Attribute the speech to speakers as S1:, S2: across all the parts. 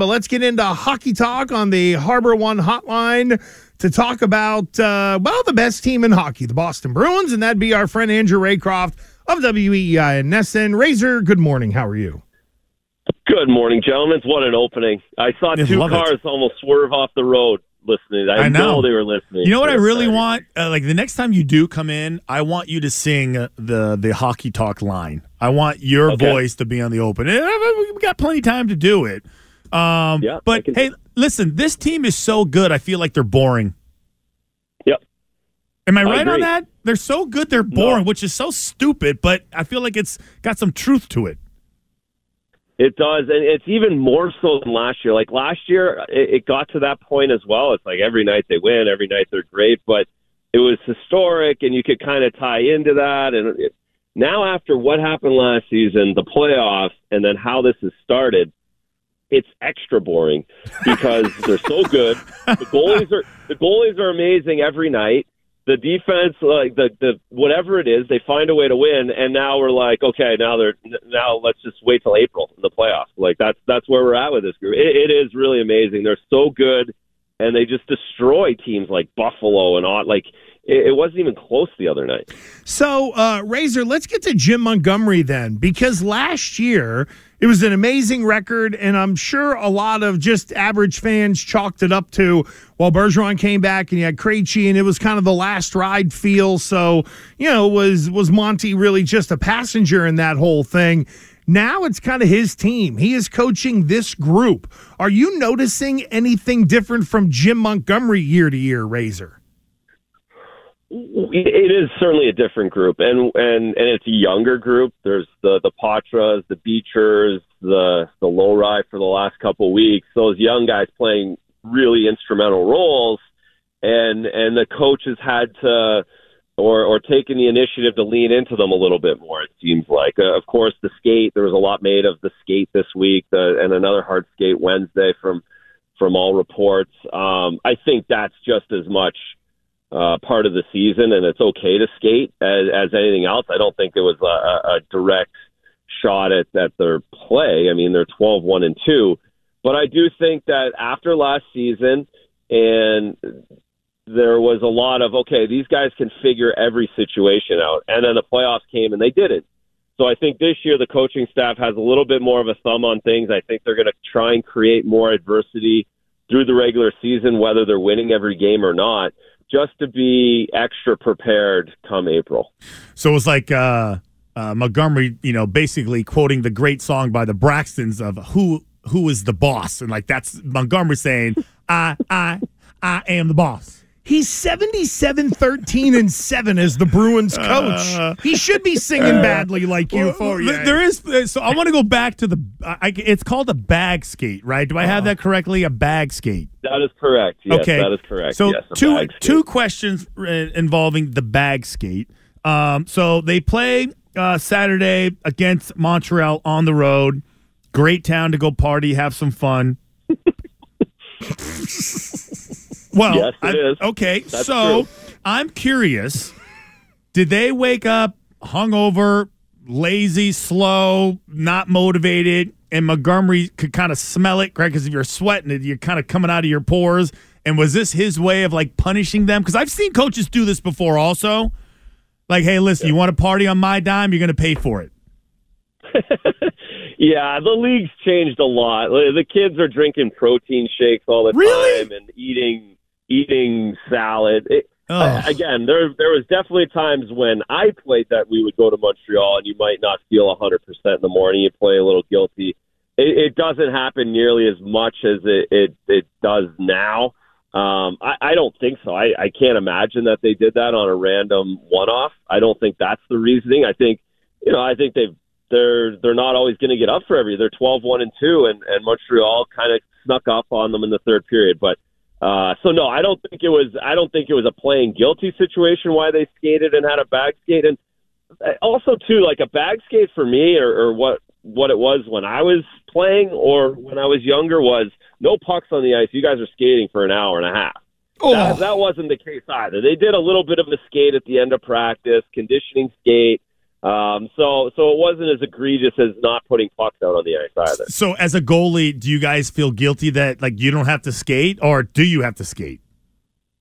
S1: but let's get into hockey talk on the Harbor One hotline to talk about, uh, well, the best team in hockey, the Boston Bruins, and that'd be our friend Andrew Raycroft of WEEI and NESN. Razor, good morning. How are you?
S2: Good morning, gentlemen. What an opening. I saw
S3: I
S2: two
S3: love it.
S2: cars almost swerve off the road listening. I,
S3: I know.
S2: they were listening.
S3: You know what I really
S2: second.
S3: want? Uh, like the next time you do come in, I want you to sing the the hockey talk line. I want your
S2: Okay.
S3: voice to be on the open. And, uh, We got plenty of time to do it. Um,
S2: Yeah,
S3: but
S2: can-
S3: hey, listen, this team is so good. I feel like they're boring.
S2: Yep.
S3: Am I
S2: I
S3: right on that? They're so good, they're boring, which is so stupid. But I feel like it's got some truth to it.
S2: It does, and it's even more so than last year. Like last year, it, it got to that point as well. It's like every night they win, every night they're great, but it was historic, and you could kind of tie into that. And it, now, after what happened last season, the playoffs, and then how this has started, it's extra boring because they're so good. The goalies are the goalies are amazing every night. The defense, like the the whatever it is, they find a way to win. And now we're like, okay, now they're now let's just wait till April in the playoffs. Like that's that's where we're at with this group. It, it is really amazing. They're so good, and they just destroy teams like Buffalo and all. Like it, wasn't even close the other night.
S1: So, uh, Razor, let's get to Jim Montgomery then, because last year it was an amazing record, and I'm sure a lot of just average fans chalked it up to, well, Bergeron came back and you had Krejci, and it was kind of the last ride feel. So, you know, was was Monty really just a passenger in that whole thing? Now it's kind of his team. He is coaching this group. Are you noticing anything different from Jim Montgomery year to year, Razor?
S2: It is certainly a different group, and and and it's a younger group. There's the the Poitras, the Beechers, the the Lohrei for the last couple of weeks. Those young guys playing really instrumental roles, and and the coach has had to or or taken the initiative to lean into them a little bit more. It seems like, uh, of course, the skate. There was a lot made of the skate this week, uh, and another hard skate Wednesday from from all reports. Um, I think that's just as much uh, part of the season, and it's okay to skate as, as anything else. I don't think it was a, a, direct shot at, at their play. I mean, they're 12 1 and 2. But I do think that after last season, and there was a lot of, okay, these guys can figure every situation out. And then the playoffs came and they didn't. So I think this year the coaching staff has a little bit more of a thumb on things. I think they're going to try and create more adversity through the regular season, whether they're winning every game or not, just to be extra prepared come April.
S3: So it was like uh, uh, Montgomery, you know, basically quoting the great song by the Braxtons of "Who Who is the boss?" and like that's Montgomery saying, "I I I am the boss."
S1: He's 77 13 and 7 as the Bruins coach. he should be singing badly like you.
S3: Well, th- there is so I want to go back to the. I, I- it's called a bag skate, right? Do I have that correctly? A bag skate.
S2: That is correct. Yes,
S3: okay,
S2: that is correct.
S3: So
S2: yes,
S3: two two questions uh, involving the bag skate. Um, so they play uh, Saturday against Montreal on the road. Great town to go party, have some fun. well,
S2: Yes, it
S3: I-
S2: is.
S3: okay.
S2: That's
S3: so
S2: true.
S3: I'm curious. Did they wake up hungover, lazy, slow, not motivated, and Montgomery could kind of smell it, right? Because if you're sweating it, you're kind of coming out of your pores. And was this his way of like punishing them? Because I've seen coaches do this before also. Like, hey, listen, you want to party on my dime? You're going to pay for it.
S2: Yeah, the league's changed a lot. The kids are drinking protein shakes all the
S3: Really?
S2: time and eating eating salad. It,
S3: Ugh.
S2: again, there there was definitely times when I played that we would go to Montreal and you might not feel a hundred percent in the morning. You play a little guilty. It, it doesn't happen nearly as much as it it, it does now. Um, I, I don't think so. I, I can't imagine that they did that on a random one-off. I don't think that's the reasoning. I think, you know, I think they've they're they're not always going to get up for every. They're 12-1 and two, and and Montreal kind of snuck up on them in the third period. But uh, so no, I don't think it was. I don't think it was a playing guilty situation why they skated and had a bag skate. And uh, also too, like a bag skate for me, or, or what what it was when I was playing or when I was younger was no pucks on the ice. You guys are skating for an hour and a half. That, that wasn't the case either. They did a little bit of a skate at the end of practice, conditioning skate, Um, so so it wasn't as egregious as not putting pucks out on the ice either.
S3: So, as a goalie, do you guys feel guilty that like you don't have to skate, or do you have to skate?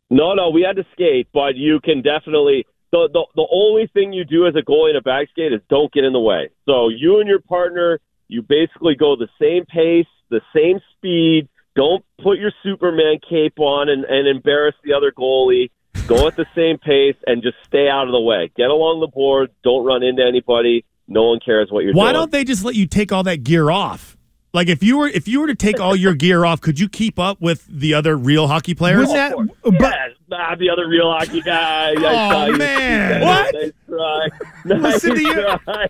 S2: No, no, we had to skate, but you can definitely. The, the the only thing you do as a goalie in a bag skate is don't get in the way. So you and your partner, you basically go the same pace, the same speed. Don't put your Superman cape on and, and embarrass the other goalie. Go at the same pace and just stay out of the way. Get along the board. Don't run into anybody. No one cares what you're
S3: Why
S2: doing.
S3: Why don't they just let you take all that gear off? Like if you were if you were to take all your gear off, could you keep up with the other real hockey players?
S1: Wouldn't that,
S2: But,
S1: but
S2: yes, the other real hockey guy.
S1: Oh, man.
S3: What?
S2: Nice try. Nice
S1: Listen to you.
S2: try.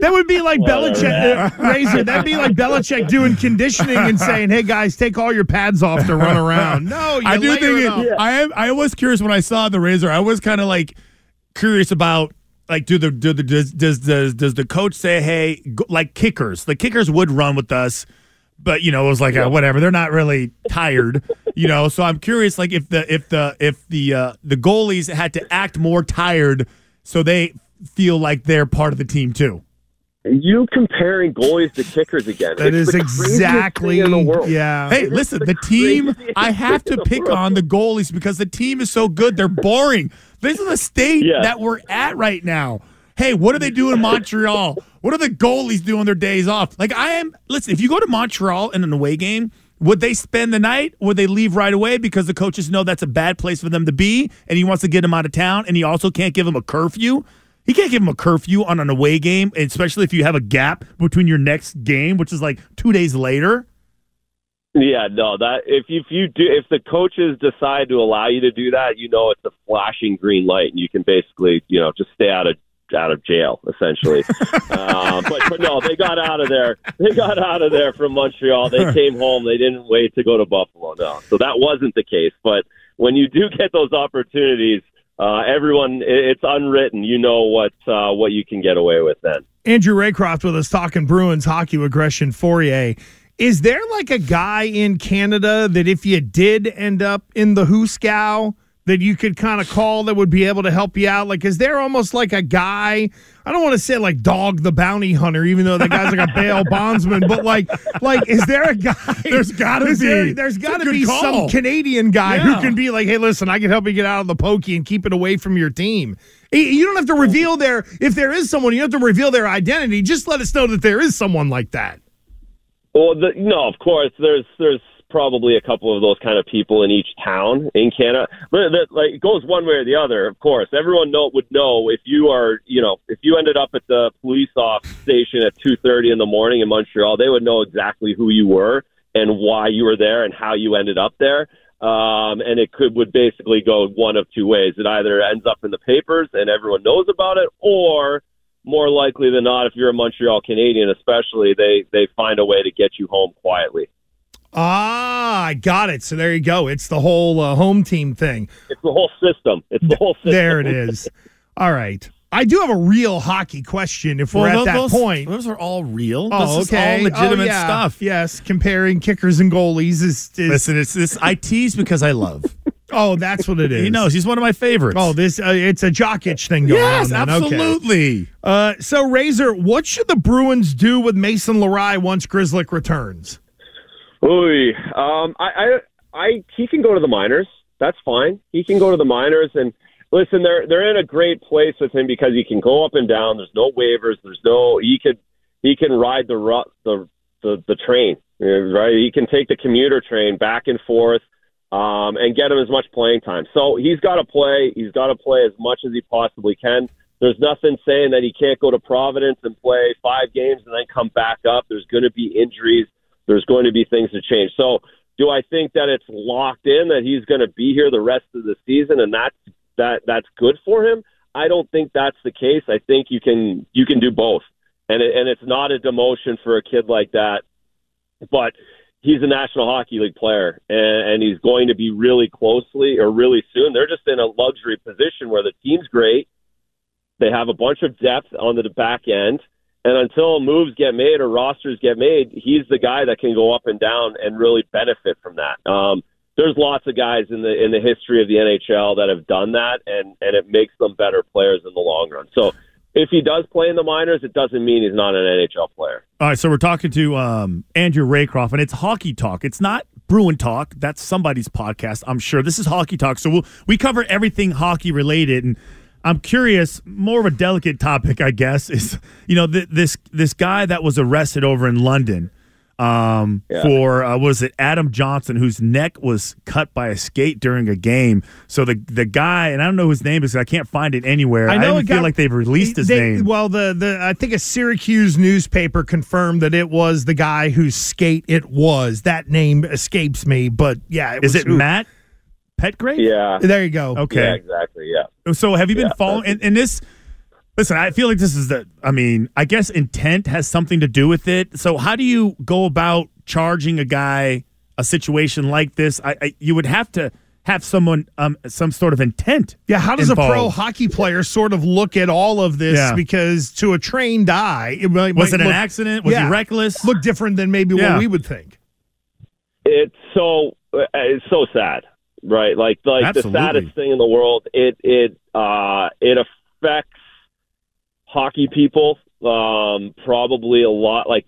S1: that would be like
S2: Whatever,
S1: Belichick, uh, Razor. That'd be like Belichick doing conditioning and saying, "Hey guys, take all your pads off to run around." No, you
S3: I do think
S1: it
S3: it.
S2: Yeah.
S3: I am. I was curious when I saw the razor. I was kind of like curious about like do the do the does does does, does the coach say hey go, like kickers the kickers would run with us, but you know it was like uh, whatever they're not really tired, you know. So I'm curious like if the if the if the uh, the goalies had to act more tired so they feel like they're part of the team too.
S2: You comparing goalies to kickers again?
S1: That
S2: It's
S1: is exactly
S2: in the world.
S1: yeah.
S3: Hey, listen,
S2: the
S3: the team, I have to pick
S2: world.
S3: on the goalies because the team is so good. They're boring. This is the state
S2: Yeah.
S3: that we're at right now. Hey, what do they do in Montreal? What do the goalies do on their days off? Like, I am, listen, if you go to Montreal in an away game, would they spend the night? Would they leave right away because the coaches know that's a bad place for them to be and he wants to get them out of town and he also can't give them a curfew? He can't give them a curfew on an away game, especially if you have a gap between your next game, which is like two days later.
S2: Yeah, no. That if you, if you do, if the coaches decide to allow you to do that, you know it's a flashing green light, and you can basically, you know, just stay out of out of jail essentially. uh, but but no, they got out of there. They got out of there from Montreal. They came home. They didn't wait to go to Buffalo. No, so that wasn't the case. But when you do get those opportunities, uh, everyone, it- it's unwritten. You know what uh, what you can get away with then.
S1: Andrew Raycroft with us talking Bruins hockey Gresh and Fauria. Is there like a guy in Canada that if you did end up in the hoosegow that you could kind of call that would be able to help you out? Like, is there almost like a guy? I don't want to say like Dog the Bounty Hunter, even though that guy's like a bail bondsman, but like, like, is there a guy?
S3: There's gotta
S1: be. there-
S3: be.
S1: there's got to be
S3: call.
S1: some Canadian guy
S3: Yeah.
S1: who can be like, hey, listen, I can help you get out of the pokey and keep it away from your team. You don't have to reveal their if there is someone, you don't have to reveal their identity. Just let us know that there is someone like that.
S2: Well, the, no, of course. There's there's probably a couple of those kind of people in each town in Canada, but that like it goes one way or the other. Of course, everyone know would know if you are, you know, if you ended up at the police off station at two thirty in the morning in Montreal, they would know exactly who you were and why you were there and how you ended up there. Um, and it could would basically go one of two ways. It either ends up in the papers and everyone knows about it, or more likely than not, if you're a Montreal Canadian, especially, they they find a way to get you home quietly.
S1: Ah, I got it. So there you go. It's the whole uh, home team thing.
S2: It's the whole system. It's the whole system.
S1: There it is. All right. I do have a real hockey question if we're at
S3: tho-
S1: that
S3: those,
S1: point.
S3: Those are all real.
S1: Oh,
S3: this
S1: okay.
S3: is all legitimate
S1: Oh, yeah.
S3: stuff.
S1: Yes, comparing kickers and goalies is, is
S3: Listen, it's this. I tease because I love.
S1: Oh, that's what it is.
S3: he knows he's one of my favorites.
S1: Oh, this uh, it's a jock itch thing going
S3: yes,
S1: on. Then. Okay.
S3: absolutely.
S1: Uh, so Razor, what should the Bruins do with Mason Lohrei once Grzelcyk returns?
S2: Ooh, um, I, I, I, he can go to the minors. That's fine. He can go to the minors and listen. They're they're in a great place with him because he can go up and down. There's no waivers. There's no. He could he can ride the the the, the train. Right. He can take the commuter train back and forth. Um, and get him as much playing time. So he's got to play. He's got to play as much as he possibly can. There's nothing saying that he can't go to Providence and play five games and then come back up. There's going to be injuries. There's going to be things to change. So, do I think that it's locked in that he's going to be here the rest of the season and that's that that's good for him? I don't think that's the case. I think you can you can do both, and it, and it's not a demotion for a kid like that, but he's a National Hockey League player, and, and he's going to be really closely or really soon. They're just in a luxury position where the team's great. They have a bunch of depth on the back end. And until moves get made or rosters get made, he's the guy that can go up and down and really benefit from that. Um, there's lots of guys in the in the history of the NHL that have done that, and and it makes them better players in the long run. So if he does play in the minors, it doesn't mean he's not an NHL player.
S3: All right, so we're talking to um, Andrew Raycroft, and it's hockey talk. It's not Bruin talk. That's somebody's podcast, I'm sure. This is hockey talk, so we'll, we cover everything hockey related. And I'm curious, more of a delicate topic, I guess, is you know th- this this guy that was arrested over in London um,
S2: Yeah.
S3: for uh, was it Adam Johnson, whose neck was cut by a skate during a game. So the the guy, and I don't know his name is, I can't find it anywhere. I,
S1: I know
S3: don't
S1: it
S3: feel
S1: got-
S3: like they've released his
S1: They-
S3: name.
S1: Well, the the I think a Syracuse newspaper confirmed that it was the guy whose skate it was. That name escapes me, but yeah, it
S3: Is
S1: was is
S3: it
S1: who-
S3: Matt Petgrave?
S2: Yeah.
S1: There you go.
S3: Okay.
S2: Yeah, exactly. Yeah.
S3: So have you been
S2: Yeah,
S3: following? And, and this, listen, I feel like this is the. I mean, I guess intent has something to do with it. So how do you go about charging a guy a situation like this? I, I you would have to have someone um some sort of intent.
S1: Yeah, how does a pro hockey player sort of look at all of this?
S3: Yeah.
S1: Because to a trained eye, it might,
S3: Was
S1: might
S3: it an accident? Was
S1: yeah,
S3: he reckless?
S1: Look different than maybe
S3: Yeah.
S1: what we would think.
S2: It's so it's so sad, right? Like like
S3: Absolutely.
S2: the saddest thing in the world. It it uh it affects hockey people um probably a lot like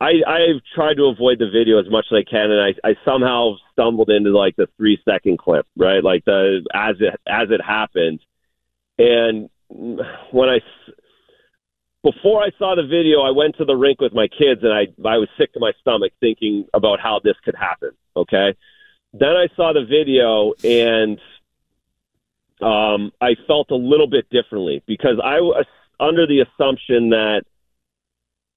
S2: I I've tried to avoid the video as much as I can and I I somehow stumbled into like the 3 second clip, right? Like the as it as it happened. And when I before I saw the video, I went to the rink with my kids, and I I was sick to my stomach thinking about how this could happen. Okay, then I saw the video, and um, I felt a little bit differently because I was under the assumption that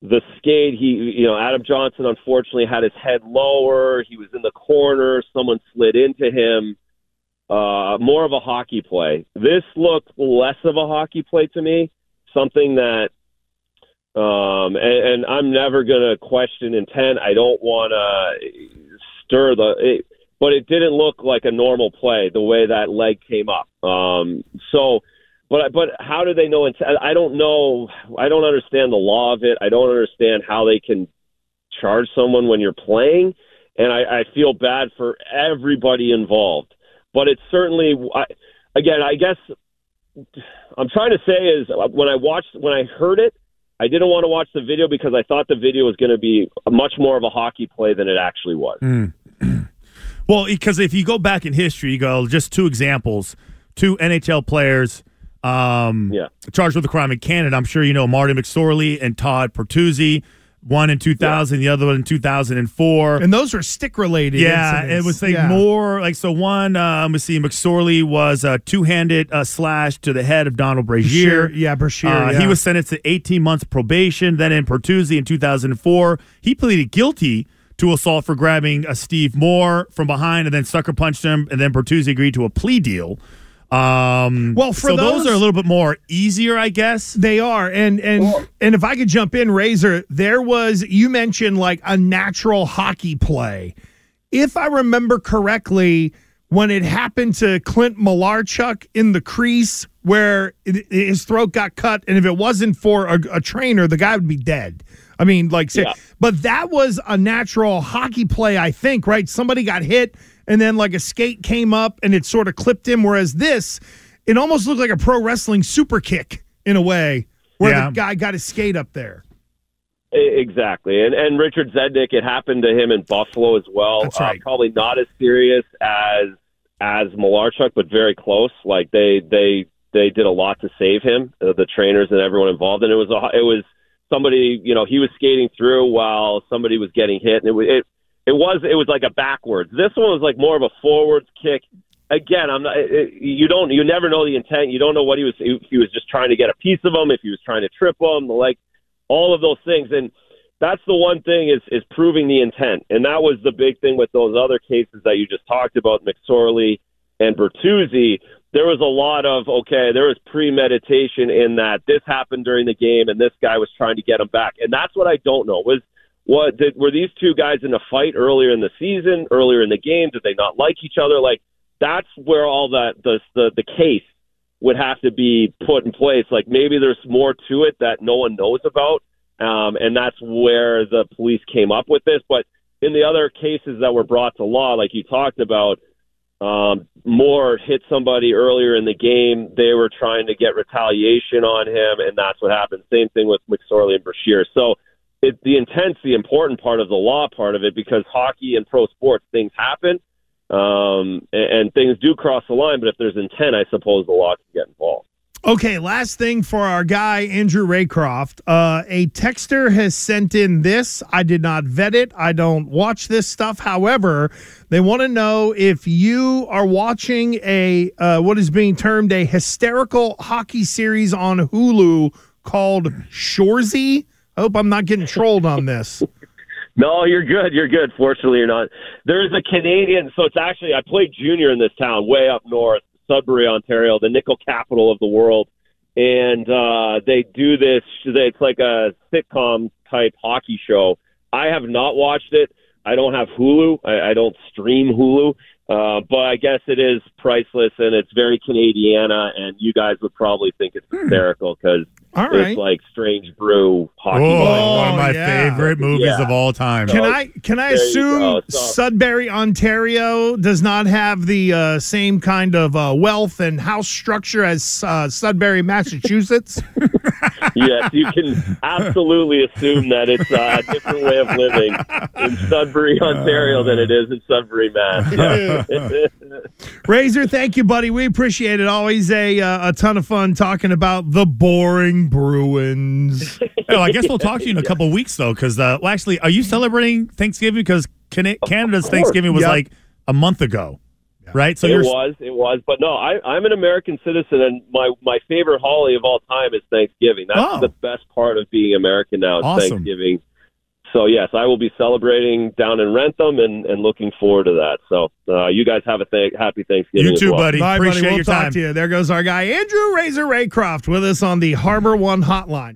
S2: the skate, he, you know, Adam Johnson unfortunately had his head lower. He was in the corner. Someone slid into him. Uh, more of a hockey play. This looked less of a hockey play to me. Something that um, and, and I'm never going to question intent. I don't want to stir the, it, but it didn't look like a normal play the way that leg came up. Um, so, but but how do they know intent? I don't know. I don't understand the law of it. I don't understand how they can charge someone when you're playing, and I, I feel bad for everybody involved. But it's certainly, I, again, I guess I'm trying to say is when I watched when I heard it. I didn't want to watch the video because I thought the video was going to be much more of a hockey play than it actually was.
S3: Well, because if you go back in history, you go just two examples, two NHL players um,
S2: Yeah.
S3: charged with a crime in Canada. I'm sure you know Marty McSorley and Todd Bertuzzi. One in 2000, the other one in 2004.
S1: And those are stick related.
S3: Yeah, it was like more like so. One, uh, let me see. McSorley was a two-handed uh, slash to the head of Donald Brashear.
S1: Yeah, Brashear.
S3: Uh,
S1: yeah.
S3: He was sentenced to 18 months probation. Then in Bertuzzi in 2004, he pleaded guilty to assault for grabbing a Steve Moore from behind and then sucker punched him. And then Bertuzzi agreed to a plea deal. Um,
S1: Well, for
S3: so those,
S1: those-
S3: are a little bit more easier, I guess.
S1: They are, and and and if I could jump in, Razor, there was you mentioned like a natural hockey play. If I remember correctly, when it happened to Clint Malarchuk in the crease, where it, his throat got cut, and if it wasn't for a, a trainer, the guy would be dead. I mean, like, say,
S2: Yeah.
S1: but that was a natural hockey play, I think, right? Somebody got hit, and then like a skate came up and it sort of clipped him. Whereas this, it almost looked like a pro wrestling super kick in a way, where
S3: Yeah.
S1: the guy got his skate up there.
S2: Exactly, and and Richard Zednik, it happened to him in Buffalo as well.
S1: That's right.
S2: Uh, probably not as serious as as Malarchuk, but very close. Like they they they did a lot to save him, uh, the trainers and everyone involved, and it was a, it was somebody you know he was skating through while somebody was getting hit, and it was it it was it was like a backwards. This one was like more of a forwards kick. Again, I'm not. It, you don't. You never know the intent. You don't know what he was. If he was just trying to get a piece of him. If he was trying to trip him. Like all of those things. And that's the one thing is is proving the intent. And that was the big thing with those other cases that you just talked about, McSorley and Bertuzzi. There was a lot of okay, there was premeditation in that this happened during the game and this guy was trying to get him back. And that's what I don't know. Was what did were these two guys in a fight earlier in the season, earlier in the game? Did they not like each other? Like that's where all that the the, the case would have to be put in place. Like maybe there's more to it that no one knows about, um, and that's where the police came up with this. But in the other cases that were brought to law, like you talked about, um, Moore hit somebody earlier in the game. They were trying to get retaliation on him, and that's what happened. Same thing with McSorley and Brashear. So it, the intent's the important part of the law part of it because hockey and pro sports things happen um, and, and things do cross the line. But if there's intent, I suppose the law can get involved.
S1: Okay, last thing for our guy, Andrew Raycroft. Uh, a texter has sent in this. I did not vet it. I don't watch this stuff. However, they want to know if you are watching a uh, what is being termed a hysterical hockey series on Hulu called Shoresy. I hope I'm not getting trolled on this.
S2: No, you're good. You're good. Fortunately, you're not. There's a Canadian, so it's actually I played junior in this town, way up north, Sudbury, Ontario, the nickel capital of the world, and uh, they do this. It's like a sitcom type hockey show. I have not watched it. I don't have Hulu. I, I don't stream Hulu. Uh, but I guess it is priceless and it's very Canadiana, and you guys would probably think it's
S1: Hmm.
S2: hysterical because
S1: All right.
S2: it's like Strange Brew hockey.
S3: Oh,
S2: night.
S3: one of my
S1: yeah.
S3: favorite movies
S2: Yeah.
S3: of all time.
S1: Can I can I
S2: There
S1: assume Sudbury, Ontario, does not have the uh, same kind of uh, wealth and house structure as uh, Sudbury, Massachusetts?
S2: yes, you can absolutely assume that it's uh, a different way of living in Sudbury, Ontario, than it is in Sudbury, Mass. Yeah.
S1: Razor, thank you, buddy. We appreciate it. Always a uh, a ton of fun talking about the boring Bruins.
S3: Oh, I guess we'll talk to you in a couple weeks though, because uh, well, actually, are you celebrating Thanksgiving? Because Canada's. Thanksgiving was
S1: Yep.
S3: like a month ago, right? So
S2: it
S3: you're
S2: was, it was, but no, I, I'm an American citizen, and my my favorite holiday of all time is Thanksgiving. That's
S3: Oh.
S2: the best part of being American now. Is
S3: Awesome.
S2: Thanksgiving. So yes, I will be celebrating down in Wrentham, and, and looking forward to that. So uh, you guys have a th- happy Thanksgiving.
S3: you
S2: as
S3: too,
S2: well.
S3: buddy.
S1: Bye,
S3: Appreciate
S1: buddy. We'll
S3: your
S1: talk
S3: time.
S1: to you. There goes our guy, Andrew Razor Raycroft, with us on the Harbor One Hotline.